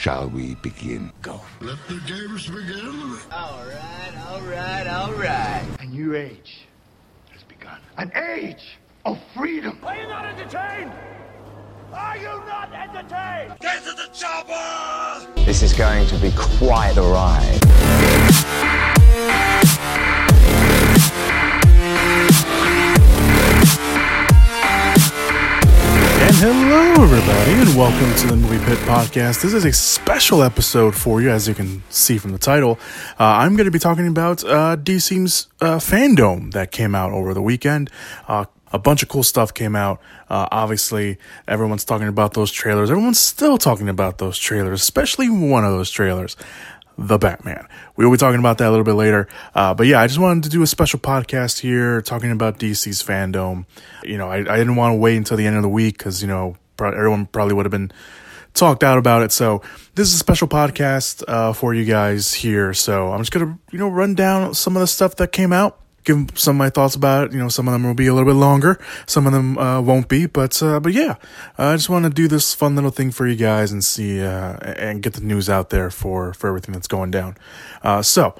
shall we begin? Go. Let the games begin. All right, all right, all right. A new age has begun. An age of freedom. Are you not entertained? Are you not entertained? Get to the chopper! This is going to be quite a ride. Hello, everybody, and welcome to the Movie Pit Podcast. This is a special episode for you, as you can see from the title. Uh, I'm going to be talking about uh, DC's uh, FanDome that came out over the weekend. Uh, a bunch of cool stuff came out. Uh, obviously, everyone's talking about those trailers. Everyone's still talking about those trailers, especially one of those trailers the Batman. We will be talking about that a little bit later. Uh, but yeah, I just wanted to do a special podcast here talking about DC's FanDome. You know, I, I didn't want to wait until the end of the week because, you know, pro- everyone probably would have been talked out about it. So this is a special podcast uh, for you guys here. So I'm just going to, you know, run down some of the stuff that came out give some of my thoughts about it. You know, some of them will be a little bit longer, some of them uh, won't be, but uh, but yeah, I just want to do this fun little thing for you guys and see uh, and get the news out there for for everything that's going down. Uh, so.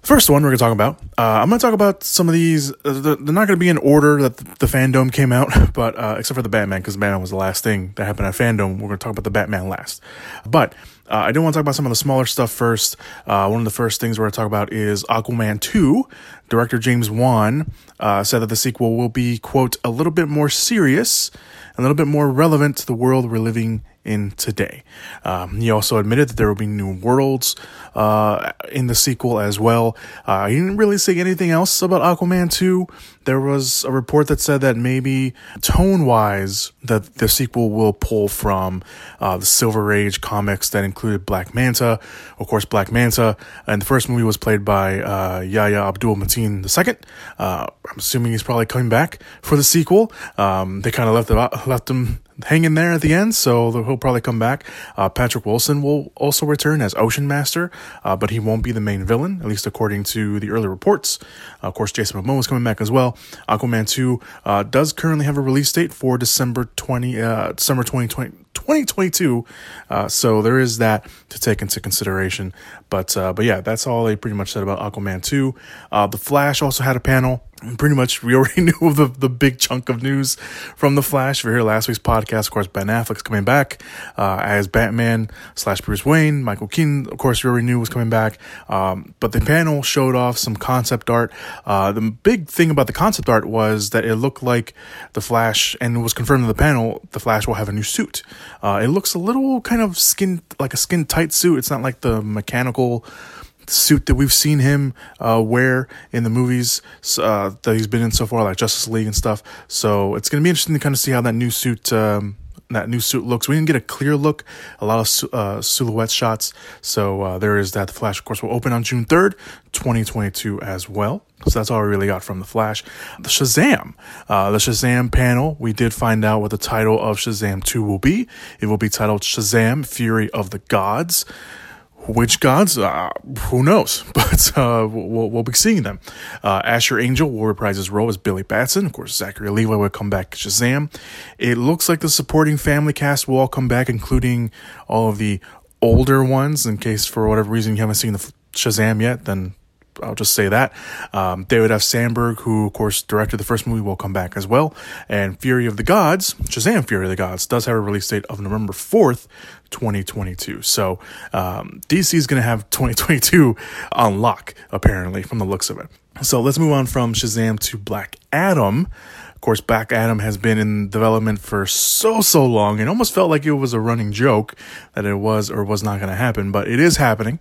First one we're to talk about. Uh, I'm to talk about some of these. Uh, they're not to be in order that the, the FanDome came out, but uh, except for the Batman, because Batman was the last thing that happened at FanDome. We're to talk about the Batman last. But uh, I do want to talk about some of the smaller stuff first. Uh, one of the first things we're going to talk about is Aquaman 2. Director James Wan uh, said that the sequel will be, quote, a little bit more serious, a little bit more relevant to the world we're living in today. Um, he also admitted that there will be new worlds uh, in the sequel as well. Uh, he didn't really say anything else about Aquaman 2. There was a report that said that maybe tone wise, that the sequel will pull from uh, the Silver Age comics that included Black Manta. Of course, Black Manta, and the first movie was played by uh, Yahya Abdul Mateen II. Uh, I'm assuming he's probably coming back for the sequel. Um, they kind of left, left him hanging there at the end, so he'll probably come back. Uh, Patrick Wilson will also return as Ocean Master, uh, but he won't be the main villain, at least according to the early reports. Uh, of course, Jason Momoa is coming back as well. Aquaman 2 uh, does currently have a release date for December 20, uh, December 2020. 2022. Uh, so there is that to take into consideration. But uh, but yeah, that's all they pretty much said about Aquaman 2. Uh, the Flash also had a panel. Pretty much, we already knew the the big chunk of news from the Flash. If you're here last week's podcast, of course, Ben Affleck's coming back uh, as Batman slash Bruce Wayne. Michael Keaton, of course, we already knew was coming back. Um, but the panel showed off some concept art. Uh, the big thing about the concept art was that it looked like the Flash, and was confirmed in the panel, the Flash will have a new suit. Uh, it looks a little kind of skin like a skin tight suit. It's not like the mechanical suit that we've seen him uh, wear in the movies uh, that he's been in so far, like Justice League and stuff. So it's going to be interesting to kind of see how that new suit. Um, that new suit looks. We didn't get a clear look, a lot of uh, silhouette shots. So uh, there is that. The Flash, of course, will open on June 3rd, 2022 as well. So that's all we really got from the Flash. The Shazam, uh, the Shazam panel, we did find out what the title of Shazam 2 will be. It will be titled Shazam Fury of the Gods. Which gods? Uh, who knows? But uh, we'll, we'll be seeing them. Uh, Asher Angel will reprise his role as Billy Batson. Of course, Zachary Levi will come back as Shazam. It looks like the supporting family cast will all come back, including all of the older ones. In case for whatever reason you haven't seen the Shazam yet, then I'll just say that. Um, David F. Sandberg, who of course directed the first movie, will come back as well. And Fury of the Gods, Shazam Fury of the Gods, does have a release date of November 4th, 2022. So um, DC is going to have 2022 on lock, apparently, from the looks of it. So let's move on from Shazam to Black Adam. Of course, Black Adam has been in development for so, so long. It almost felt like it was a running joke that it was or was not going to happen, but it is happening.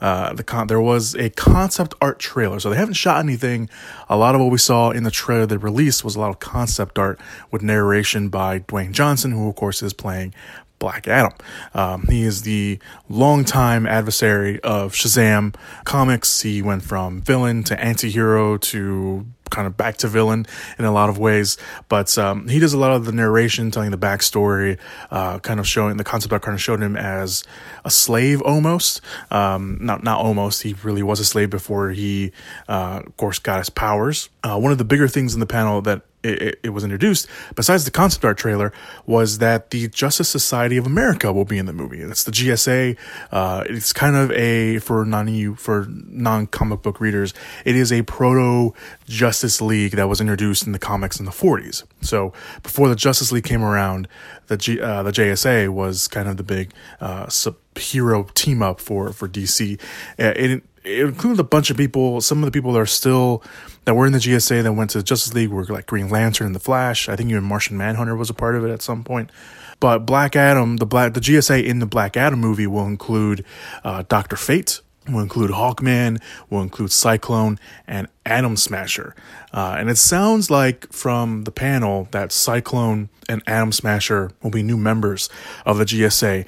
Uh, the con- there was a concept art trailer, so they haven't shot anything. A lot of what we saw in the trailer they released was a lot of concept art with narration by Dwayne Johnson, who of course is playing Black Adam. Um, he is the longtime adversary of Shazam comics. He went from villain to anti-hero to kind of back to villain in a lot of ways. But um, he does a lot of the narration, telling the backstory, uh, kind of showing the concept art kind of showed him as a slave almost. Um, not not almost. He really was a slave before he, uh, of course, got his powers. Uh, one of the bigger things in the panel that it, it, was introduced, besides the concept art trailer, was that the Justice Society of America will be in the movie. It's the GSA. Uh, it's kind of a for non for non comic book readers. It is a proto Justice League that was introduced in the comics in the 40s. So before the Justice League came around, the G, uh, the JSA was kind of the big uh, hero team up for for DC. Uh, it it a bunch of people. Some of the people that are still that were in the GSA that went to Justice League were like Green Lantern and the Flash. I think even Martian Manhunter was a part of it at some point. But Black Adam, the black the GSA in the Black Adam movie will include uh, Doctor Fate, will include Hawkman, will include Cyclone, and Atom Smasher. Uh, and it sounds like from the panel that Cyclone and Atom Smasher will be new members of the GSA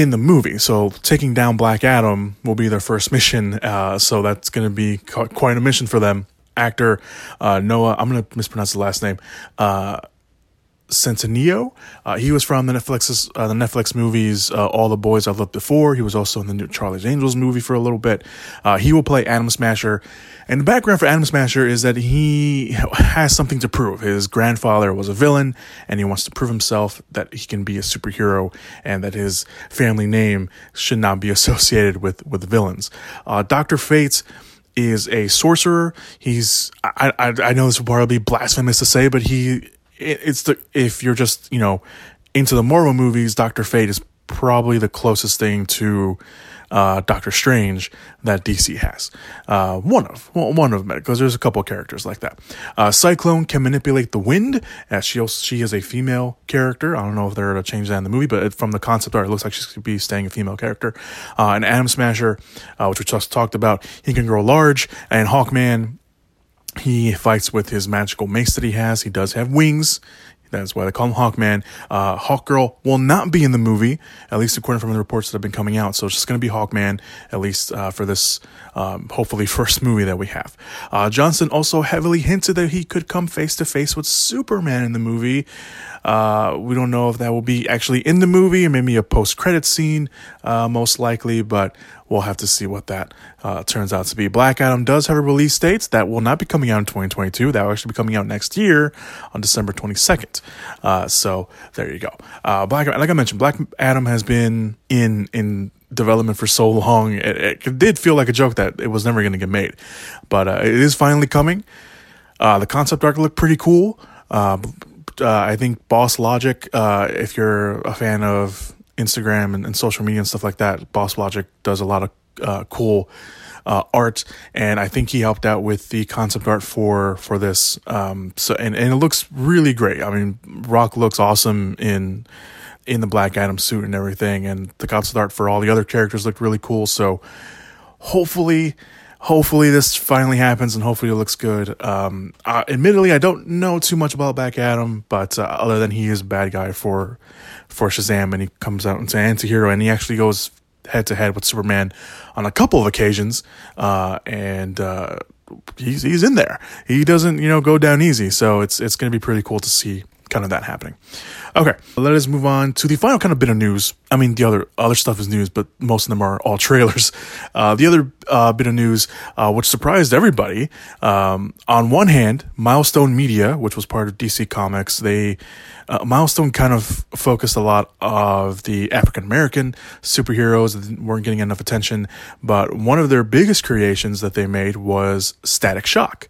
in the movie. So taking down Black Adam will be their first mission. Uh, so that's going to be quite a mission for them. Actor uh, Noah, I'm going to mispronounce the last name. Uh, Centineo. Uh, he was from the Netflix uh, the Netflix movies uh, All the Boys I've Loved Before. He was also in the new Charlie's Angels movie for a little bit. Uh, he will play Atom Smasher. And the background for Atom Smasher is that he has something to prove. His grandfather was a villain, and he wants to prove himself that he can be a superhero and that his family name should not be associated with with villains. Uh, Doctor Fates is a sorcerer. He's I, I I know this will probably be blasphemous to say, but he it's the if you're just you know into the Marvel movies, Doctor Fate is probably the closest thing to uh, Doctor Strange that DC has. Uh, one of well, one of them because there's a couple characters like that. Uh, Cyclone can manipulate the wind. As she also, she is a female character. I don't know if they're gonna change that in the movie, but from the concept art, it looks like she's to be staying a female character. Uh, and Atom Smasher, uh, which we just talked about, he can grow large. And Hawkman he fights with his magical mace that he has. He does have wings. That's why they call him Hawkman. Uh, Hawkgirl will not be in the movie, at least according from the reports that have been coming out. So it's just going to be Hawkman, at least uh, for this, um, hopefully, first movie that we have. Uh, Johnson also heavily hinted that he could come face to face with Superman in the movie. Uh, we don't know if that will be actually in the movie or maybe a post credit scene, uh, most likely, but we'll have to see what that uh, turns out to be. Black Adam does have a release date that will not be coming out in 2022. That will actually be coming out next year on December 22nd. Uh, so there you go. Uh, Black, like I mentioned, Black Adam has been in in development for so long. It, it did feel like a joke that it was never going to get made, but it is finally coming. The concept art looked pretty cool. Uh, uh, I think Boss Logic, uh, if you're a fan of Instagram and, and, social media and stuff like that, Boss Logic does a lot of uh, cool uh, art, and I think he helped out with the concept art for for this. Um, so and, and it looks really great. I mean, Rock looks awesome in in the Black Adam suit and everything, and the concept art for all the other characters looked really cool. So hopefully hopefully this finally happens and hopefully it looks good. Um, uh, admittedly, I don't know too much about Black Adam, but uh, other than he is a bad guy for for Shazam, and he comes out into anti-hero, and he actually goes head to head with Superman on a couple of occasions, uh, and uh, he's he's in there. He doesn't you know go down easy, so it's it's going to be pretty cool to see kind of that happening. Okay, let us move on to the final kind of bit of news. I mean, the other other stuff is news, but most of them are all trailers. Uh, the other uh, bit of news, uh, which surprised everybody, um, on one hand, Milestone Media, which was part of DC Comics, they uh, Milestone kind of focused a lot of the African American superheroes that weren't getting enough attention. But one of their biggest creations that they made was Static Shock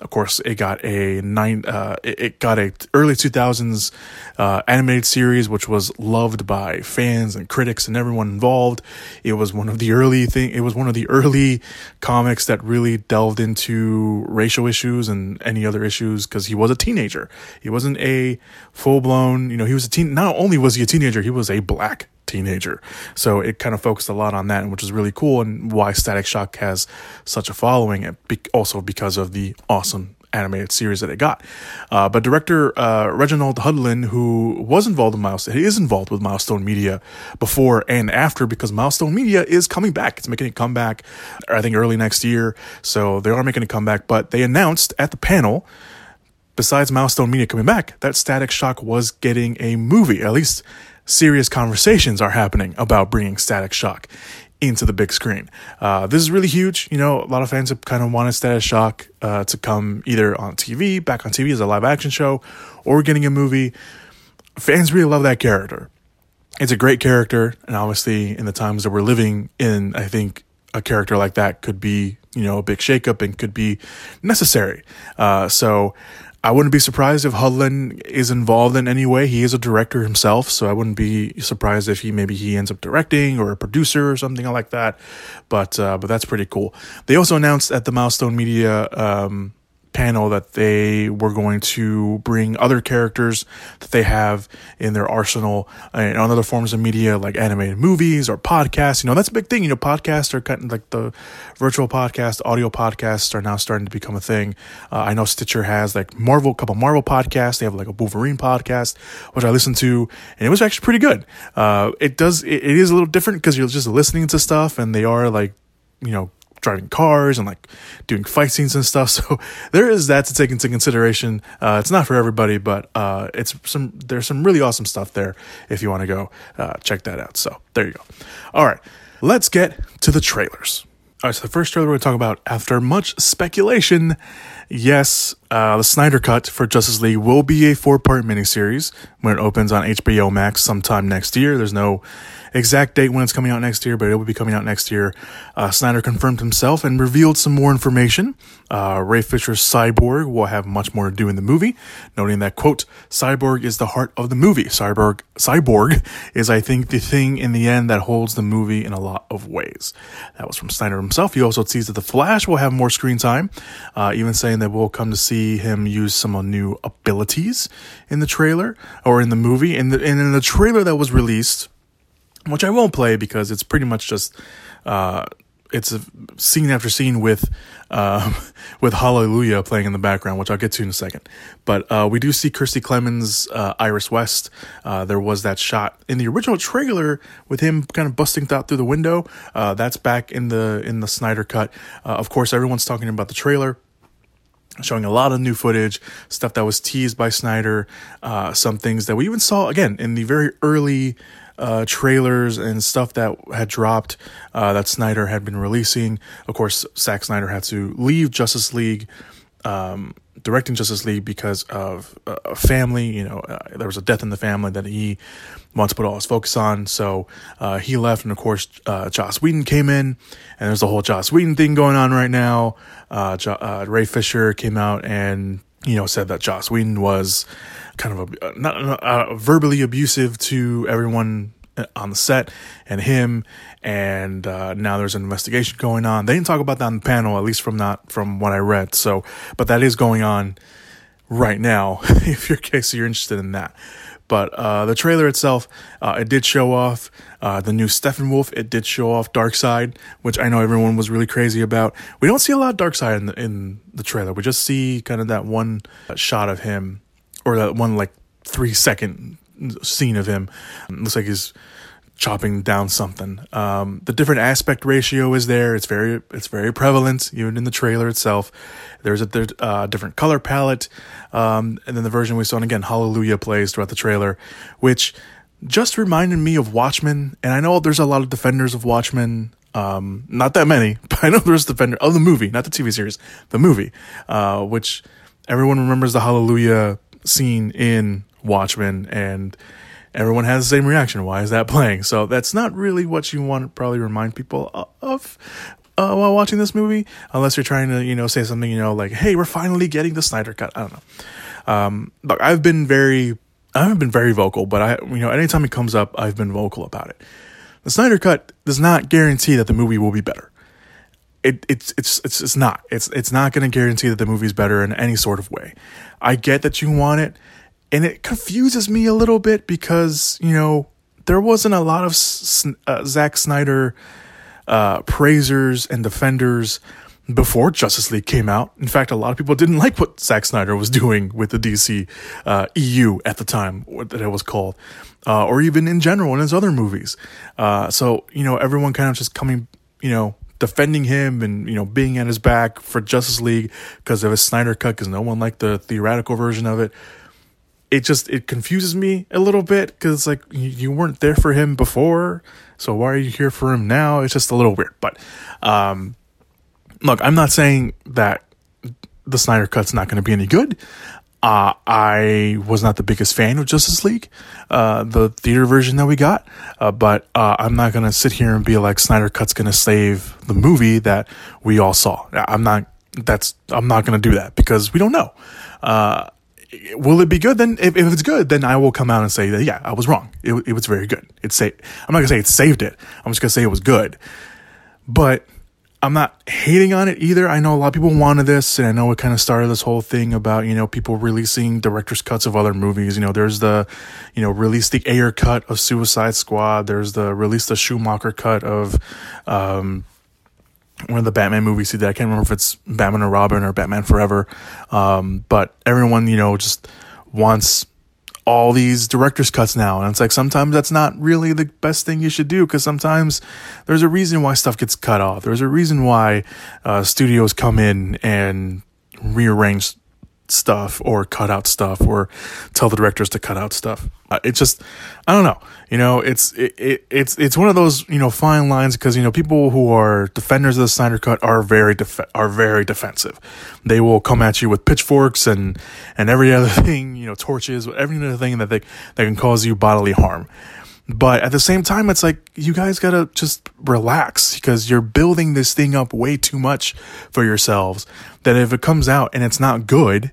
of course, it got a nine. Uh, it, got a early two thousands uh, animated series, which was loved by fans and critics and everyone involved. It was one of the early thing. It was one of the early comics that really delved into racial issues and any other issues because he was a teenager. He wasn't a full blown. You know, he was a teen. Not only was he a teenager, he was a black teenager. So it kind of focused a lot on that, which is really cool, and why Static Shock has such a following, also because of the awesome animated series that it got. Uh, but director uh, Reginald Hudlin, who was involved in Milestone, is involved with Milestone Media before and after because Milestone Media is coming back. It's making a comeback, I think, early next year. So they are making a comeback. But they announced at the panel, besides Milestone Media coming back, that Static Shock was getting a movie, at least serious conversations are happening about bringing Static Shock into the big screen. Uh, this is really huge. You know, a lot of fans have kind of wanted Static Shock uh, to come either on TV, back on TV as a live action show, or getting a movie. Fans really love that character. It's a great character, and obviously, in the times that we're living in, I think a character like that could be, you know, a big shakeup and could be necessary. Uh, so I wouldn't be surprised if Hudlin is involved in any way. He is a director himself, so I wouldn't be surprised if he maybe he ends up directing or a producer or something like that. But uh, but that's pretty cool. They also announced at the Milestone Media um, panel that they were going to bring other characters that they have in their arsenal and on other forms of media like animated movies or podcasts. You know, that's a big thing. You know, podcasts are kind of like the virtual podcast, audio podcasts are now starting to become a thing. Uh, I know Stitcher has like Marvel, couple Marvel podcasts. They have like a Wolverine podcast, which I listened to, and it was actually pretty good. Uh, it does, it, it is a little different because you're just listening to stuff and they are like, you know, driving cars and like doing fight scenes and stuff. So there is that to take into consideration. Uh, it's not for everybody, but uh, it's some there's some really awesome stuff there if you want to go uh, check that out. So there you go. All right, let's get to the trailers. All right, so the first trailer we're going to talk about, after much speculation, yes, uh, the Snyder Cut for Justice League will be a four part miniseries when it opens on HBO Max sometime next year. There's no exact date when it's coming out next year, but it will be coming out next year. Uh, Snyder confirmed himself and revealed some more information. Uh, Ray Fisher's Cyborg will have much more to do in the movie, noting that, quote, Cyborg is the heart of the movie. Cyborg, Cyborg is, I think, the thing in the end that holds the movie in a lot of ways. That was from Snyder himself. He also teased that The Flash will have more screen time, uh, even saying that we'll come to see him use some new abilities in the trailer or in the movie. In the, and in the trailer that was released, which I won't play because it's pretty much just uh, it's a scene after scene with um, with Hallelujah playing in the background, which I'll get to in a second. But uh, we do see Kiersey Clemons, uh, Iris West. Uh, there was that shot in the original trailer with him kind of busting out through the window. Uh, that's back in the in the Snyder cut. Uh, of course, everyone's talking about the trailer showing a lot of new footage, stuff that was teased by Snyder, uh, some things that we even saw again in the very early uh, trailers and stuff that had dropped uh, that Snyder had been releasing. Of course, Zack Snyder had to leave Justice League, um, directing Justice League because of a family. You know, uh, there was a death in the family that he wants to put all his focus on. So uh, he left, and of course, uh, Joss Whedon came in, and there's the whole Joss Whedon thing going on right now. Uh, jo- Ray Fisher came out and you know said that Joss Whedon was kind of a, not uh, verbally abusive to everyone on the set and him and uh, now there's an investigation going on. They didn't talk about that on the panel at least from not from what i read. So but that is going on right now if you're case you're interested in that. But uh, the trailer itself uh, it did show off uh, the new Steppenwolf. It did show off Darkseid which i know everyone was really crazy about. We don't see a lot of Darkseid in the, in the trailer. We just see kind of that one shot of him or that one like three second scene of him. It looks like he's chopping down something. Um, the different aspect ratio is there. It's very it's very prevalent even in the trailer itself. There's a there's, uh, different color palette, um, and then the version we saw and again Hallelujah plays throughout the trailer, which just reminded me of Watchmen. And I know there's a lot of defenders of Watchmen. Um, not that many, but I know there's defender of the movie, not the TV series, the movie, uh, which everyone remembers the Hallelujah scene in Watchmen, and everyone has the same reaction. Why is that playing? So that's not really what you want to probably remind people of uh, while watching this movie, unless you're trying to, you know, say something, you know, like, "Hey, we're finally getting the Snyder cut." I don't know. Um, look, I've been very, I haven't been very vocal, but I, you know, anytime it comes up, I've been vocal about it. The Snyder cut does not guarantee that the movie will be better. It, it's it's it's it's not. It's it's not going to guarantee that the movie's better in any sort of way. I get that you want it and it confuses me a little bit because you know there wasn't a lot of uh, Zack Snyder uh, praisers and defenders before Justice League came out. In fact, a lot of people didn't like what Zack Snyder was doing with the DC uh, EU at the time that it was called, uh, or even in general in his other movies. Uh, so you know, everyone kind of just coming, you know, defending him and you know being at his back for Justice League because of his Snyder cut because no one liked the theoretical version of it it just it confuses me a little bit because it's like you, weren't there for him before, so why are you here for him now? It's just a little weird. But um, look, I'm not saying that the Snyder Cut's not going to be any good. Uh, I was not the biggest fan of Justice League, uh, the theater version that we got, uh, but uh, I'm not gonna sit here and be like Snyder Cut's gonna save the movie that we all saw. I'm not. That's I'm not gonna do that because we don't know. Will it be good? Then if, if it's good, then I will come out and say that yeah, I was wrong. It, it was very good. It's sa- I'm not gonna say it saved it. I'm just gonna say it was good. But I'm not hating on it either. I know a lot of people wanted this, and I know it kind of started this whole thing about you know people releasing director's cuts of other movies. You know, there's the you know release the Ayer cut of Suicide Squad. There's the release the Schumacher cut of um, one of the Batman movies he did. I can't remember if it's Batman or Robin or Batman Forever. Um, but everyone you know just wants all these director's cuts now. And it's like sometimes that's not really the best thing you should do because sometimes there's a reason why stuff gets cut off. There's a reason why uh, studios come in and rearrange stuff or cut out stuff or tell the directors to cut out stuff. Uh, it's just I don't know. You know, it's it, it, it's it's one of those you know fine lines because you know people who are defenders of the Snyder Cut are very def- are very defensive. They will come at you with pitchforks and and every other thing you know torches, every other thing that they that can cause you bodily harm. But at the same time, it's like you guys gotta just relax because you're building this thing up way too much for yourselves. That if it comes out and it's not good,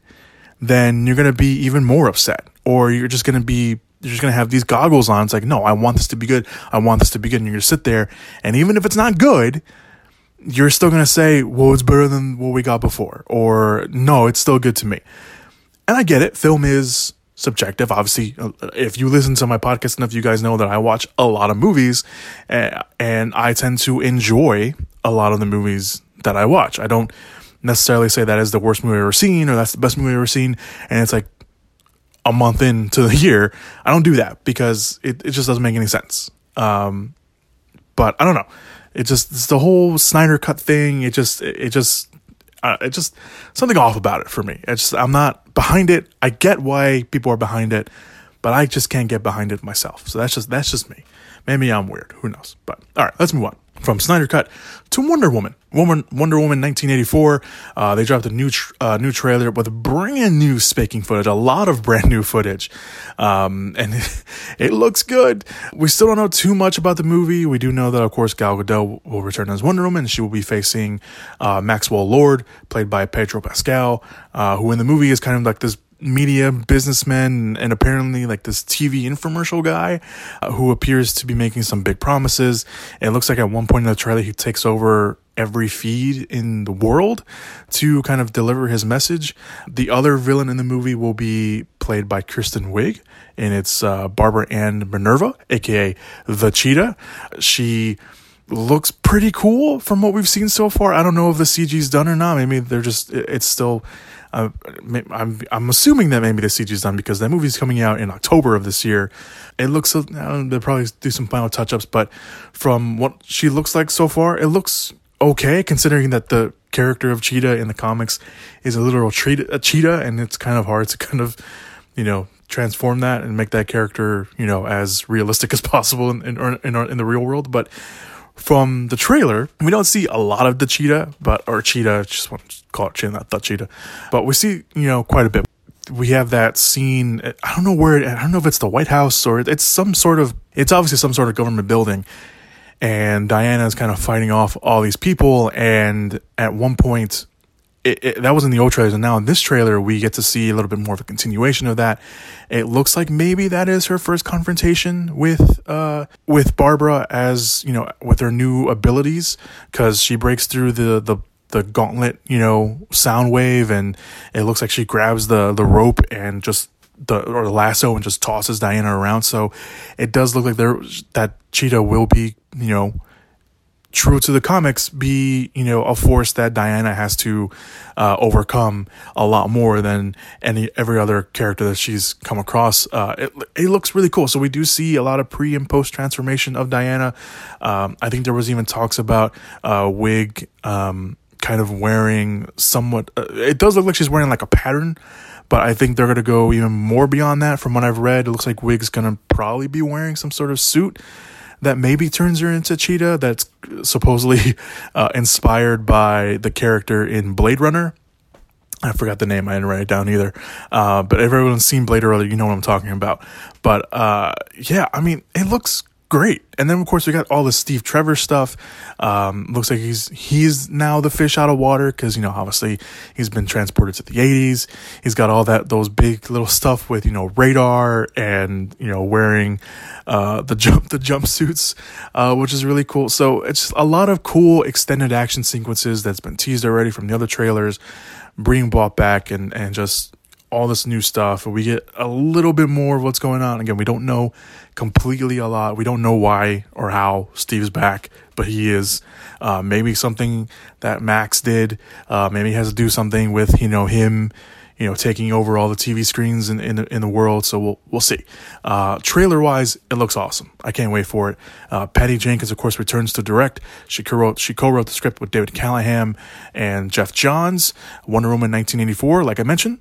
then you're gonna be even more upset, or you're just gonna be you're just gonna have these goggles on. It's like, no, I want this to be good. I want this to be good. And you're gonna sit there, and even if it's not good, you're still gonna say, well, it's better than what we got before, or no, it's still good to me. And I get it. Film is subjective. Obviously, uh, if you listen to my podcast enough, you guys know that I watch a lot of movies eh, and I tend to enjoy a lot of the movies that I watch. I don't necessarily say that is the worst movie I've ever seen or that's the best movie I've ever seen. And it's like a month into the year. I don't do that because it, it just doesn't make any sense. Um, but I don't know. It just, it's the whole Snyder cut thing. It just, it just, uh, it just something off about it for me. It's just, I'm not behind it. I get why people are behind it, but I just can't get behind it myself. So that's just that's just me. Maybe I'm weird. Who knows? But all right, let's move on from Snyder Cut to Wonder Woman. Woman Wonder Woman 1984. Uh, they dropped a new tr- uh, new trailer with brand new spaking footage, a lot of brand new footage, um, and it, it looks good. We still don't know too much about the movie. We do know that, of course, Gal Gadot will return as Wonder Woman. She will be facing uh, Maxwell Lord, played by Pedro Pascal, uh, who in the movie is kind of like this media businessman and apparently like this TV infomercial guy uh, who appears to be making some big promises. It looks like at one point in the trailer he takes over every feed in the world to kind of deliver his message. The other villain in the movie will be played by Kristen Wiig and it's uh, Barbara Ann Minerva, aka the Cheetah. She looks pretty cool from what we've seen so far. I don't know if the CG's done or not. Maybe they're just it's still uh, I'm I'm assuming that maybe the CG is done because that movie's coming out in October of this year. It looks uh, they'll probably do some final touch ups, but from what she looks like so far, it looks okay considering that the character of Cheetah in the comics is a literal cheetah, a cheetah, and it's kind of hard to kind of you know transform that and make that character you know as realistic as possible in in, in, in the real world, but from the trailer, we don't see a lot of the cheetah, but or cheetah, just want to call it cheetah, not the cheetah, but we see you know quite a bit. We have that scene. I don't know where. I don't know if it's the White House or it's some sort of. It's obviously some sort of government building, and Diana is kind of fighting off all these people. And at one point, it, it, that was in the old trailers, and now in this trailer, we get to see a little bit more of a continuation of that. It looks like maybe that is her first confrontation with uh with Barbara as you know with her new abilities because she breaks through the the the gauntlet, you know, sound wave, and it looks like she grabs the the rope and just the or the lasso and just tosses Diana around. So it does look like there that Cheetah will be, you know, true to the comics, be you know a force that Diana has to uh, overcome a lot more than any every other character that she's come across. Uh, it it looks really cool. So we do see a lot of pre and post transformation of Diana. Um, I think there was even talks about uh, Wiig. Um, kind of wearing somewhat uh, it does look like she's wearing like a pattern but I think they're going to go even more beyond that. From what I've read, it looks like Wiig's going to probably be wearing some sort of suit that maybe turns her into Cheetah. That's supposedly uh, inspired by the character in Blade Runner. I forgot the name. I didn't write it down either. Uh, but everyone's seen Blade Runner, you know what I'm talking about. But uh, yeah, I mean, it looks great. And then of course we got all the Steve Trevor stuff. Um, looks like he's he's now the fish out of water because you know obviously he's been transported to the 80s. He's got all that those big little stuff with you know radar and you know wearing uh, the jump the jumpsuits, uh, which is really cool. So it's a lot of cool extended action sequences that's been teased already from the other trailers, being brought back and and just all this new stuff and we get a little bit more of what's going on. Again, we don't know completely a lot. We don't know why or how Steve's back, but he is. Uh, maybe something that Max did. Uh, maybe has to do something with you know him, you know, taking over all the TV screens in in the, in the world. So we'll we'll see. Uh, trailer wise, it looks awesome. I can't wait for it. Uh, Patty Jenkins, of course, returns to direct. She co-wrote she co-wrote the script with David Callaham and Geoff Johns. Wonder Woman 1984, like I mentioned,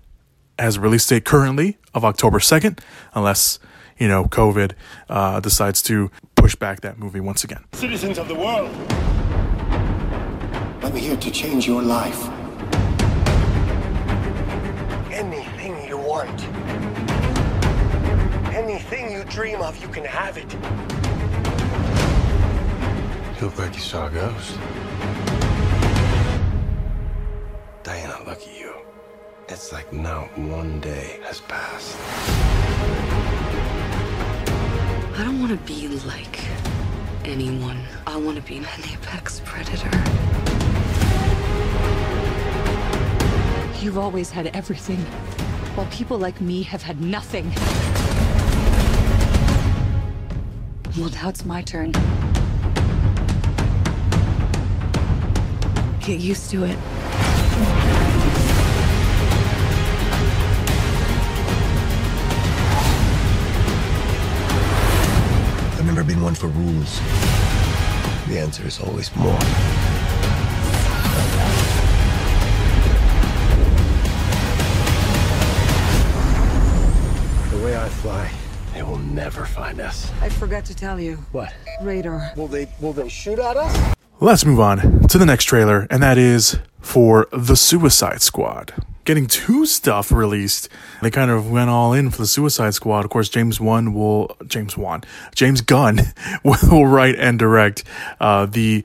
has a release date currently of October 2nd, unless, you know, COVID uh, decides to push back that movie once again. Citizens of the world. I'm here to change your life. Anything you want. Anything you dream of, you can have it. You look like you saw a ghost. Diana, look at you. It's like not one day has passed. I don't want to be like anyone. I want to be an apex predator. You've always had everything, while people like me have had nothing. Well, now it's my turn. Get used to it. I've never been one for rules. The answer is always more. The way I fly, they will never find us. I forgot to tell you. What? Radar. Will they will they shoot at us? Let's move on to the next trailer, and that is for The Suicide Squad. Getting two stuff released. They kind of went all in for the Suicide Squad. Of course, James Wan will James Wan James Gunn will write and direct uh, the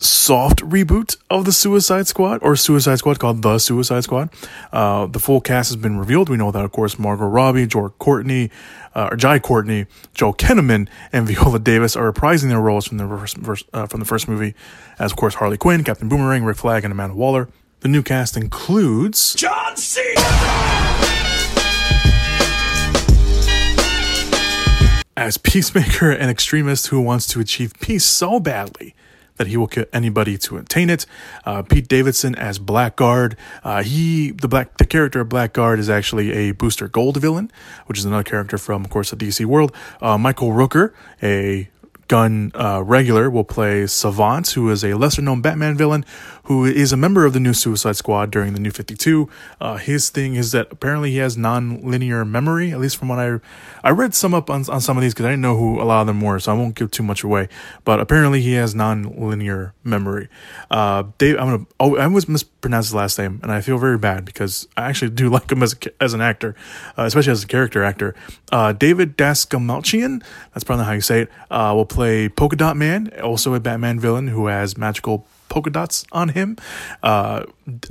soft reboot of the Suicide Squad or Suicide Squad called The Suicide Squad. Uh, the full cast has been revealed. We know that, of course, Margot Robbie, George Courtney, uh, or Jai Courtney, Joe Kinnaman, and Viola Davis are reprising their roles from the first uh, from the first movie, as of course Harley Quinn, Captain Boomerang, Rick Flag, and Amanda Waller. The new cast includes John C. as Peacemaker, an extremist who wants to achieve peace so badly that he will kill anybody to attain it. Uh, Pete Davidson as Blackguard. Uh, he, the black, the character of Blackguard is actually a Booster Gold villain, which is another character from, of course, the DC world. Uh, Michael Rooker, a Gunn uh, regular will play Savant, who is a lesser known Batman villain who is a member of the new Suicide Squad during the new 52. Uh, his thing is that apparently he has non linear memory, at least from what I I read some up on, on some of these because I didn't know who a lot of them were, so I won't give too much away. But apparently he has non linear memory. Uh, Dave, I'm gonna, oh, I always mispronounce his last name, and I feel very bad because I actually do like him as, a, as an actor, uh, especially as a character actor. Uh, David Dastmalchian, that's probably how you say it, uh, will play Polka Dot Man, also a Batman villain who has magical polka dots on him. Uh,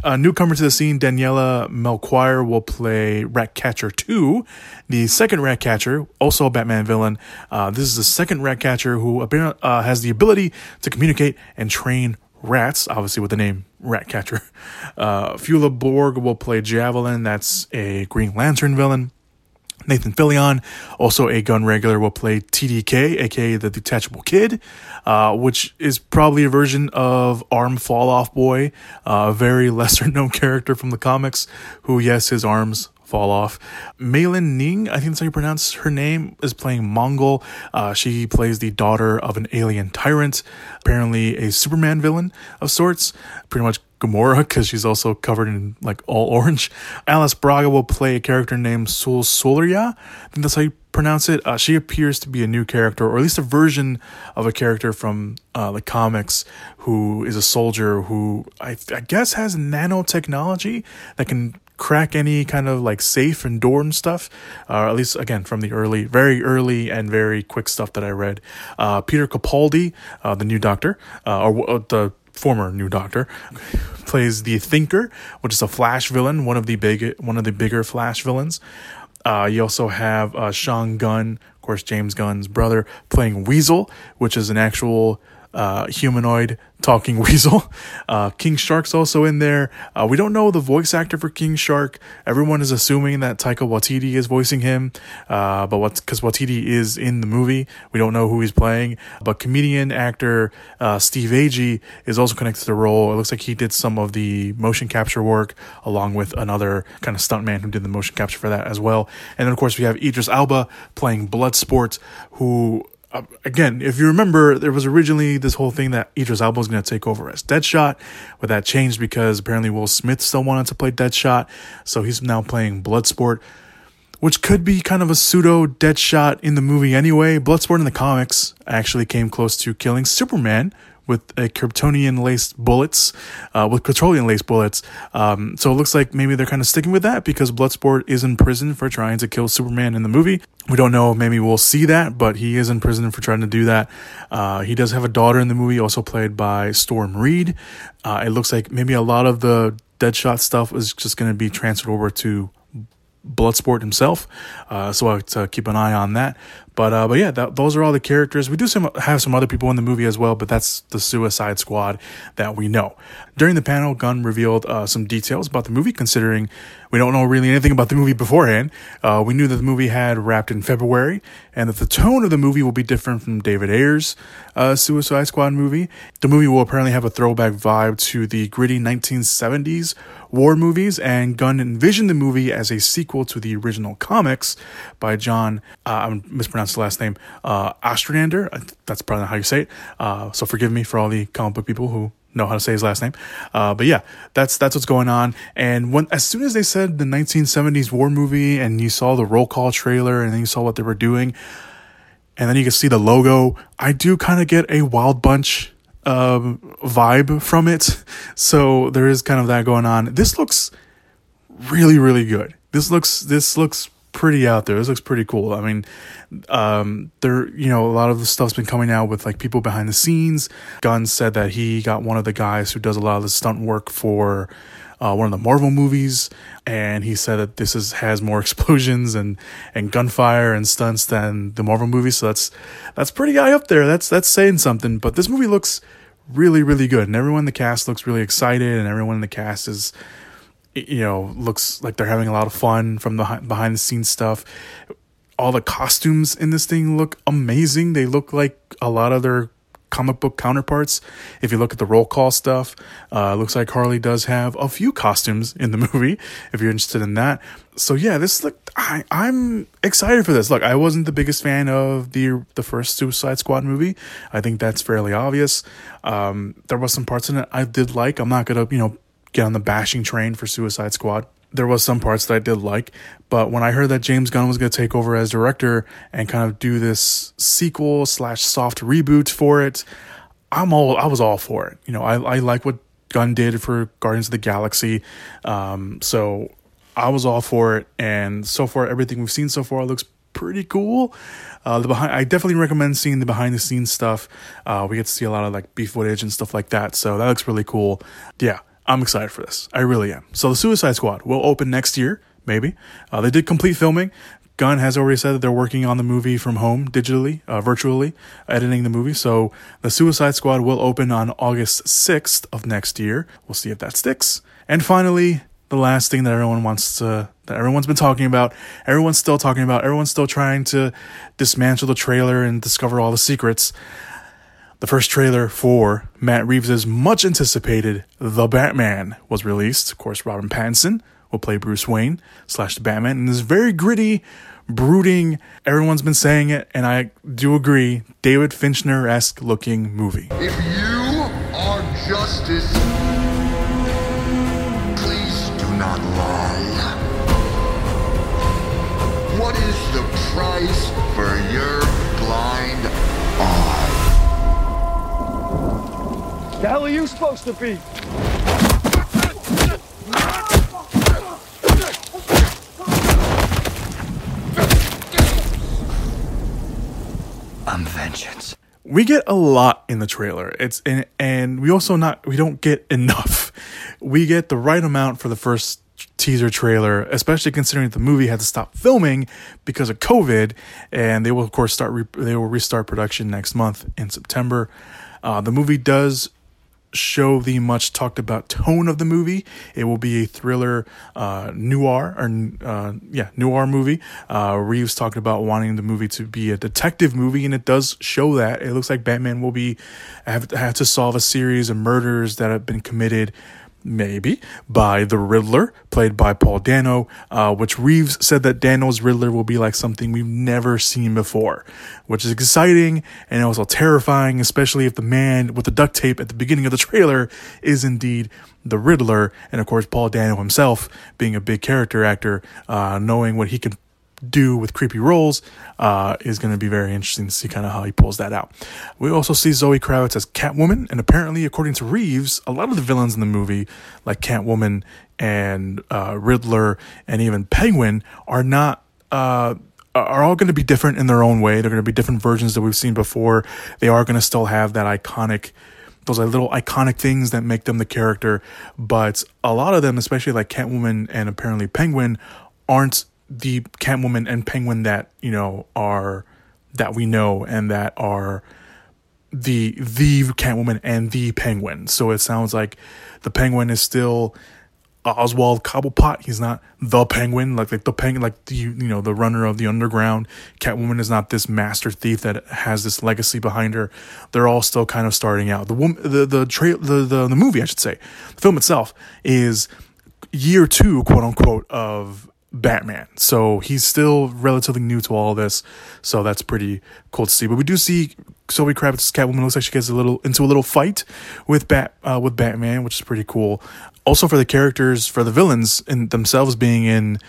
a newcomer to the scene, Daniela Melchior, will play Ratcatcher 2, the second Ratcatcher, also a Batman villain. Uh, this is the second Ratcatcher who uh, has the ability to communicate and train rats, obviously with the name Ratcatcher. Uh, Flula Borg will play Javelin, that's a Green Lantern villain. Nathan Fillion, also a Gunn regular, will play TDK, aka the Detachable Kid, uh, which is probably a version of Arm Fall Off Boy, uh, a very lesser known character from the comics, who, yes, his arms fall off. Maylin Ning, I think that's how you pronounce her name, is playing Mongal. Uh, she plays the daughter of an alien tyrant, apparently a Superman villain of sorts. Pretty much Gamora because she's also covered in like all orange. Alice Braga will play a character named Sul Solia. I think that's how you pronounce it. Uh, she appears to be a new character, or at least a version of a character from uh, the comics, who is a soldier who I, I guess has nanotechnology that can crack any kind of like safe and door and stuff. Uh, at least again from the early, very early and very quick stuff that I read. Uh, Peter Capaldi, uh, the new Doctor, uh, or uh, the former new Doctor, plays the Thinker, which is a Flash villain, one of the big, one of the bigger Flash villains. Uh, you also have uh, Sean Gunn, of course, James Gunn's brother, playing Weasel, which is an actual uh, humanoid talking weasel. Uh, King Shark's also in there. Uh, we don't know the voice actor for King Shark. Everyone is assuming that Taika Waititi is voicing him, uh, but what because Waititi is in the movie, we don't know who he's playing. But comedian actor uh, Steve Agee is also connected to the role. It looks like he did some of the motion capture work along with another kind of stuntman who did the motion capture for that as well. And then of course we have Idris Elba playing Bloodsport, who uh, again, if you remember, there was originally this whole thing that Idris Elba was going to take over as Deadshot, but that changed because apparently Will Smith still wanted to play Deadshot, so he's now playing Bloodsport, which could be kind of a pseudo Deadshot in the movie anyway. Bloodsport in the comics actually came close to killing Superman with a Kryptonian laced bullets, uh, with petroleum laced bullets. Um, so it looks like maybe they're kind of sticking with that because Bloodsport is in prison for trying to kill Superman in the movie. We don't know. Maybe we'll see that, but he is in prison for trying to do that. Uh, he does have a daughter in the movie, also played by Storm Reid. Uh, it looks like maybe a lot of the Deadshot stuff is just going to be transferred over to Bloodsport himself. Uh, so I have to keep an eye on that. But uh, but yeah, that, those are all the characters. We do some, have some other people in the movie as well, but that's the Suicide Squad that we know. During the panel, Gunn revealed uh, some details about the movie, considering we don't know really anything about the movie beforehand. Uh, we knew that the movie had wrapped in February, and that the tone of the movie will be different from David Ayer's uh, Suicide Squad movie. The movie will apparently have a throwback vibe to the gritty 1970s war movies, and Gunn envisioned the movie as a sequel to the original comics by John, uh, I'm mispronounced the last name, uh, Ostrander. That's probably not how you say it. Uh, so forgive me for all the comic book people who know how to say his last name. Uh, but yeah, that's that's what's going on. And when as soon as they said the 1970s war movie, and you saw the roll call trailer, and then you saw what they were doing, and then you can see the logo, I do kind of get a Wild Bunch um, vibe from it. So there is kind of that going on. This looks really really good. This looks this looks pretty out there. This looks pretty cool. I mean, um, there, you know, a lot of the stuff's been coming out with like people behind the scenes. Gunn said that he got one of the guys who does a lot of the stunt work for uh, one of the Marvel movies, and he said that this is has more explosions and and gunfire and stunts than the Marvel movie. So that's that's pretty high up there. That's that's saying something. But this movie looks really really good, and everyone in the cast looks really excited, and everyone in the cast is you know looks like they're having a lot of fun from the behind the scenes stuff. All the costumes in this thing look amazing. They look like a lot of their comic book counterparts. If you look at the roll call stuff uh looks like harley does have a few costumes in the movie if you're interested in that. So yeah this look i i'm excited for this. Look i wasn't the biggest fan of the the first suicide squad movie. I think that's fairly obvious. Um there was some parts in it i did like. I'm not gonna you know get on the bashing train for Suicide Squad. There was some parts that I did like, but when I heard that James Gunn was going to take over as director and kind of do this sequel slash soft reboot for it, I'm all I was all for it. You know, I I like what Gunn did for Guardians of the Galaxy, um, so I was all for it. And so far, everything we've seen so far looks pretty cool. Uh, the behind, I definitely recommend seeing the behind the scenes stuff. Uh, we get to see a lot of like beef footage and stuff like that, so that looks really cool. Yeah, I'm excited for this. I really am. So the Suicide Squad will open next year, maybe. Uh, they did complete filming. Gunn has already said that they're working on the movie from home digitally, uh, virtually, editing the movie. So the Suicide Squad will open on August 6th of next year. We'll see if that sticks. And finally, the last thing that everyone wants to, that everyone's been talking about, everyone's still talking about, everyone's still trying to dismantle the trailer and discover all the secrets. The first trailer for Matt Reeves' much anticipated The Batman was released. Of course, Robin Pattinson will play Bruce Wayne slash the Batman in this very gritty, brooding. Everyone's been saying it, and I do agree. David Fincher esque looking movie. If you are justice, please do not lie. The hell are you supposed to be? I'm vengeance. we get a lot in the trailer. It's and, and we also not we don't get enough. We get the right amount for the first teaser trailer, especially considering that the movie had to stop filming because of COVID, and they will of course start re- they will restart production next month in September. Uh, the movie does show the much talked about tone of the movie. It will be a thriller, uh, noir or uh, yeah, noir movie. Uh, Reeves talked about wanting the movie to be a detective movie, and it does show that. It looks like Batman will be have, have to solve a series of murders that have been committed. Maybe by the Riddler, played by Paul Dano, uh, which Reeves said that Dano's Riddler will be like something we've never seen before, which is exciting and also terrifying, especially if the man with the duct tape at the beginning of the trailer is indeed the Riddler. And of course, Paul Dano himself, being a big character actor, uh, knowing what he can do with creepy roles uh, is going to be very interesting to see kind of how he pulls that out. We also see Zoe Kravitz as Catwoman, and apparently, according to Reeves, a lot of the villains in the movie, like Catwoman and uh, Riddler and even Penguin, are not. Uh, are all going to be different in their own way. They're going to be different versions that we've seen before. They are going to still have that iconic those little iconic things that make them the character, but a lot of them, especially like Catwoman and apparently Penguin, aren't the Catwoman and Penguin that you know are that we know and that are the the Catwoman and the Penguin. So it sounds like the Penguin is still Oswald Cobblepot. He's not the Penguin, like like the Penguin, like the you know the runner of the underground. Catwoman is not this master thief that has this legacy behind her. They're all still kind of starting out. The woman, the the tra- the, the the movie, I should say, the film itself is year two, quote unquote, of Batman. So he's still relatively new to all this. So that's pretty cool to see. But we do see Zoe Kravitz's Catwoman looks like she gets a little into a little fight with Bat uh, with Batman, which is pretty cool. Also for the characters, for the villains in themselves being in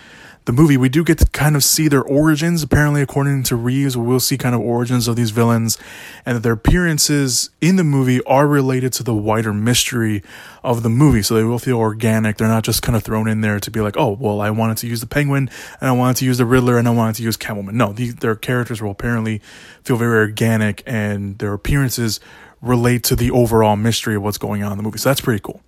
the movie, we do get to kind of see their origins. Apparently, according to Reeves, we'll see kind of origins of these villains, and that their appearances in the movie are related to the wider mystery of the movie. So they will feel organic. They're not just kind of thrown in there to be like, oh, well, I wanted to use the Penguin, and I wanted to use the Riddler, and I wanted to use Catwoman. No, these, their characters will apparently feel very organic, and their appearances relate to the overall mystery of what's going on in the movie. So that's pretty cool.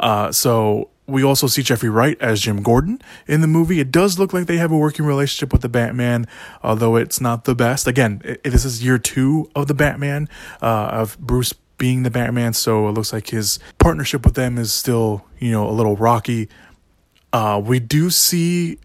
Uh, so we also see Jeffrey Wright as Jim Gordon in the movie. It does look like they have a working relationship with the Batman, although it's not the best. Again, it, this is year two of the Batman, uh, of Bruce being the Batman, so it looks like his partnership with them is still, you know, a little rocky. Uh, we do see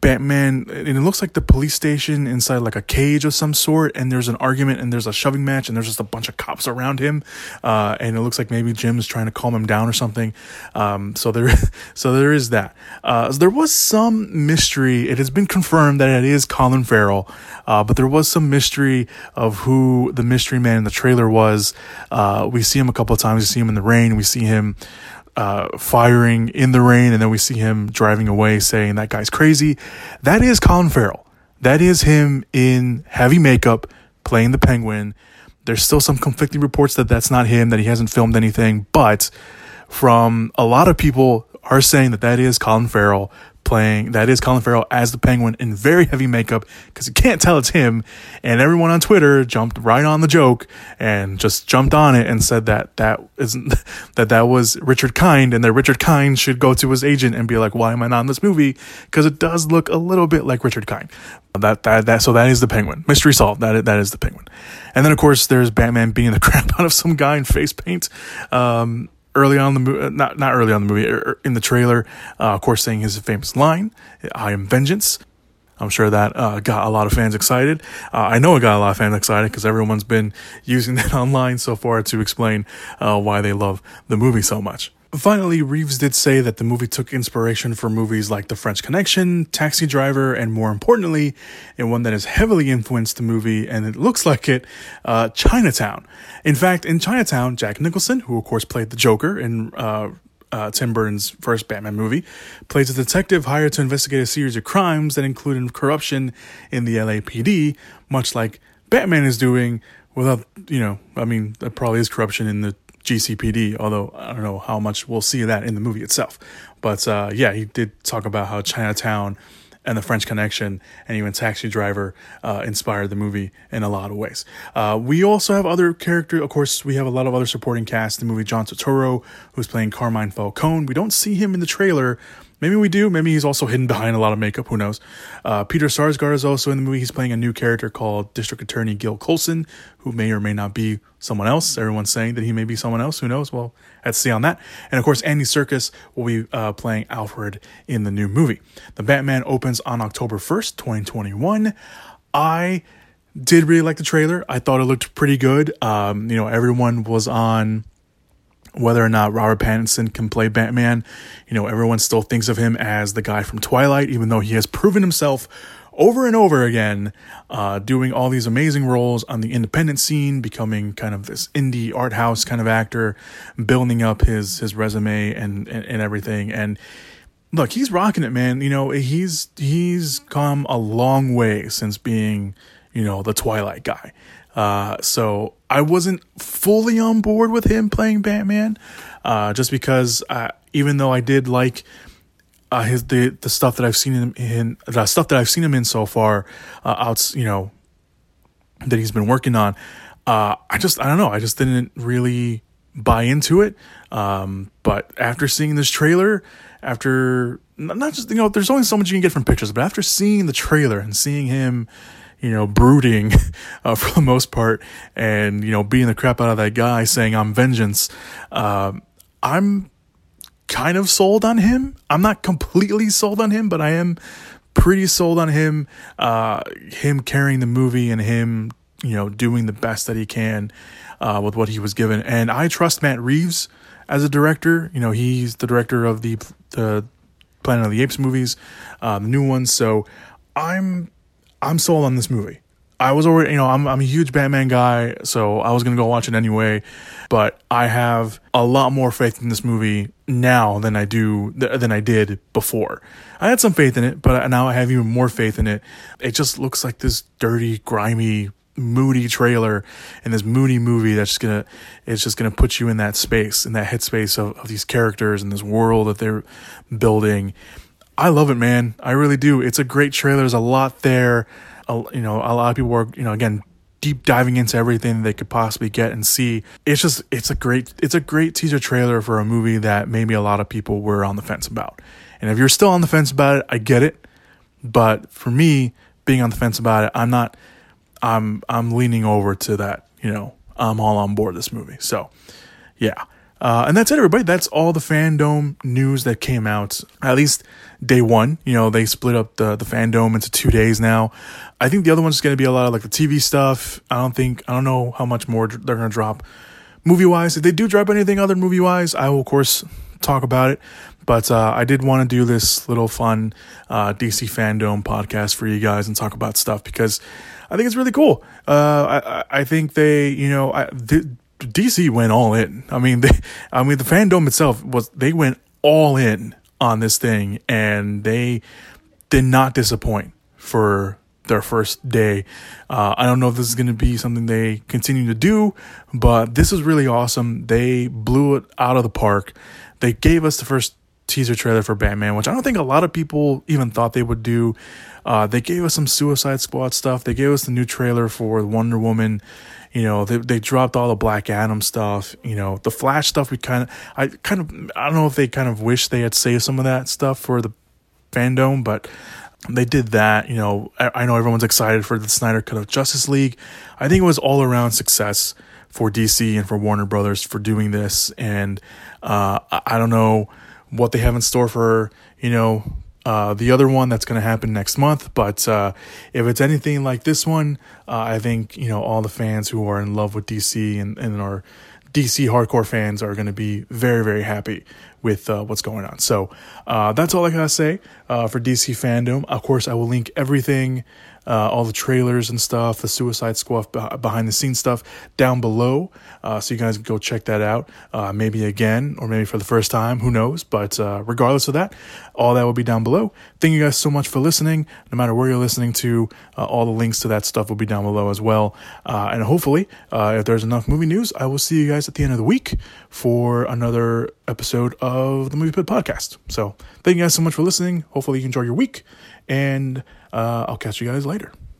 Batman, and it looks like the police station inside like a cage of some sort, and there's an argument, and there's a shoving match, and there's just a bunch of cops around him, uh, and it looks like maybe Jim's trying to calm him down or something. Um, so there, so there is that. Uh, there was some mystery. It has been confirmed that it is Colin Farrell, uh, but there was some mystery of who the mystery man in the trailer was. Uh, we see him a couple of times. We see him in the rain. We see him uh, firing in the rain, and then we see him driving away saying that guy's crazy. That is Colin Farrell. That is him in heavy makeup playing the penguin. There's still some conflicting reports that that's not him, that he hasn't filmed anything, but from a lot of people are saying that that is Colin Farrell playing that is Colin Farrell as the Penguin in very heavy makeup because you can't tell it's him. And everyone on Twitter jumped right on the joke and just jumped on it and said that that isn't that that was Richard Kind and that Richard Kind should go to his agent and be like, "Why am I not in this movie?" Because it does look a little bit like Richard Kind. That that that so that is the Penguin. Mystery solved. That that is the Penguin. And then of course there's Batman beating the crap out of some guy in face paint. Um, early on the movie, not not early on the movie, er, in the trailer, uh, of course, saying his famous line, "I am vengeance." I'm sure that uh, got a lot of fans excited. Uh, I know it got a lot of fans excited because everyone's been using that online so far to explain uh, why they love the movie so much. Finally, Reeves did say that the movie took inspiration from movies like The French Connection, Taxi Driver, and more importantly, and one that has heavily influenced the movie, and it looks like it, uh, Chinatown. In fact, in Chinatown, Jack Nicholson, who of course played the Joker in uh, uh, Tim Burton's first Batman movie, plays a detective hired to investigate a series of crimes that include corruption in the LAPD, much like Batman is doing without, you know, I mean, there probably is corruption in the GCPD, although I don't know how much we'll see that in the movie itself. But uh, yeah, he did talk about how Chinatown and the French Connection and even Taxi Driver uh, inspired the movie in a lot of ways. Uh, we also have other characters. Of course, we have a lot of other supporting cast in the movie. John Turturro, who's playing Carmine Falcone. We don't see him in the trailer, Maybe we do. Maybe he's also hidden behind a lot of makeup. Who knows? Uh, Peter Sarsgaard is also in the movie. He's playing a new character called District Attorney Gil Colson, who may or may not be someone else. Everyone's saying that he may be someone else. Who knows? Well, let's see on that. And of course, Andy Serkis will be uh, playing Alfred in the new movie. The Batman opens on October 1st, 2021. I did really like the trailer. I thought it looked pretty good. Um, you know, everyone was on whether or not Robert Pattinson can play Batman. You know, everyone still thinks of him as the guy from Twilight, even though he has proven himself over and over again, uh, doing all these amazing roles on the independent scene, becoming kind of this indie art house kind of actor, building up his his resume and, and, and everything. And look, he's rocking it, man. You know, he's he's come a long way since being, you know, the Twilight guy. Uh, so I wasn't fully on board with him playing Batman, uh, just because uh, even though I did like uh, his the the stuff that I've seen him in the stuff that I've seen him in so far, uh, out you know that he's been working on, uh, I just I don't know I just didn't really buy into it. Um, but after seeing this trailer, after not just you know there's only so much you can get from pictures, but after seeing the trailer and seeing him you know, brooding uh, for the most part and, you know, being the crap out of that guy saying, I'm vengeance. Uh, I'm kind of sold on him. I'm not completely sold on him, but I am pretty sold on him, uh, him carrying the movie and him, you know, doing the best that he can uh, with what he was given. And I trust Matt Reeves as a director. You know, he's the director of the, the Planet of the Apes movies, uh, the new ones. So I'm I'm sold on this movie. I was already, you know, I'm I'm a huge Batman guy, so I was gonna go watch it anyway. But I have a lot more faith in this movie now than I do than I did before. I had some faith in it, but now I have even more faith in it. It just looks like this dirty, grimy, moody trailer and this moody movie that's just gonna it's just gonna put you in that space, in that headspace of, of these characters and this world that they're building I love it, man. I really do. It's a great trailer. There's a lot there. A, you know, a lot of people are, you know, again, deep diving into everything they could possibly get and see. It's just, it's a great, it's a great teaser trailer for a movie that maybe a lot of people were on the fence about. And if you're still on the fence about it, I get it. But for me, being on the fence about it, I'm not, I'm, I'm leaning over to that, you know, I'm all on board this movie. So, yeah. Uh, and that's it, everybody. That's all the FanDome news that came out. At least day one. You know, they split up the the FanDome into two days now. I think the other one's going to be a lot of like the TV stuff. I don't think I don't know how much more they're going to drop movie wise. If they do drop anything other movie wise, I will of course talk about it. But uh, I did want to do this little fun uh, DC FanDome podcast for you guys and talk about stuff because I think it's really cool. Uh, I, I think they, you know, I, DC went all in. I mean, they, I mean, the FanDome itself was they went all in on this thing, and they did not disappoint for their first day. Uh, I don't know if this is going to be something they continue to do, but this is really awesome. They blew it out of the park. They gave us the first teaser trailer for Batman, which I don't think a lot of people even thought they would do. Uh, they gave us some Suicide Squad stuff. They gave us the new trailer for Wonder Woman. You know, they they dropped all the Black Adam stuff. You know, the Flash stuff. We kind of, I kind of, I don't know if they kind of wish they had saved some of that stuff for the FanDome, but they did that. You know, I, I know everyone's excited for the Snyder Cut of Justice League. I think it was all around success for DC and for Warner Brothers for doing this, and uh, I, I don't know what they have in store for you know uh, the other one that's going to happen next month. But uh, if it's anything like this one, uh, I think you know all the fans who are in love with DC and, and are DC hardcore fans are going to be very, very happy with uh, what's going on. So uh, that's all I gotta say uh, for DC FanDome. Of course, I will link everything uh, all the trailers and stuff, the Suicide Squad behind the scenes stuff down below. Uh, so you guys can go check that out. Uh, maybe again, or maybe for the first time, who knows? But uh, regardless of that, all that will be down below. Thank you guys so much for listening. No matter where you're listening to, uh, all the links to that stuff will be down below as well. Uh, and hopefully, if there's enough movie news, I will see you guys at the end of the week for another episode of the Movie Pit Podcast. So thank you guys so much for listening. Hopefully, you enjoy your week and uh, I'll catch you guys later.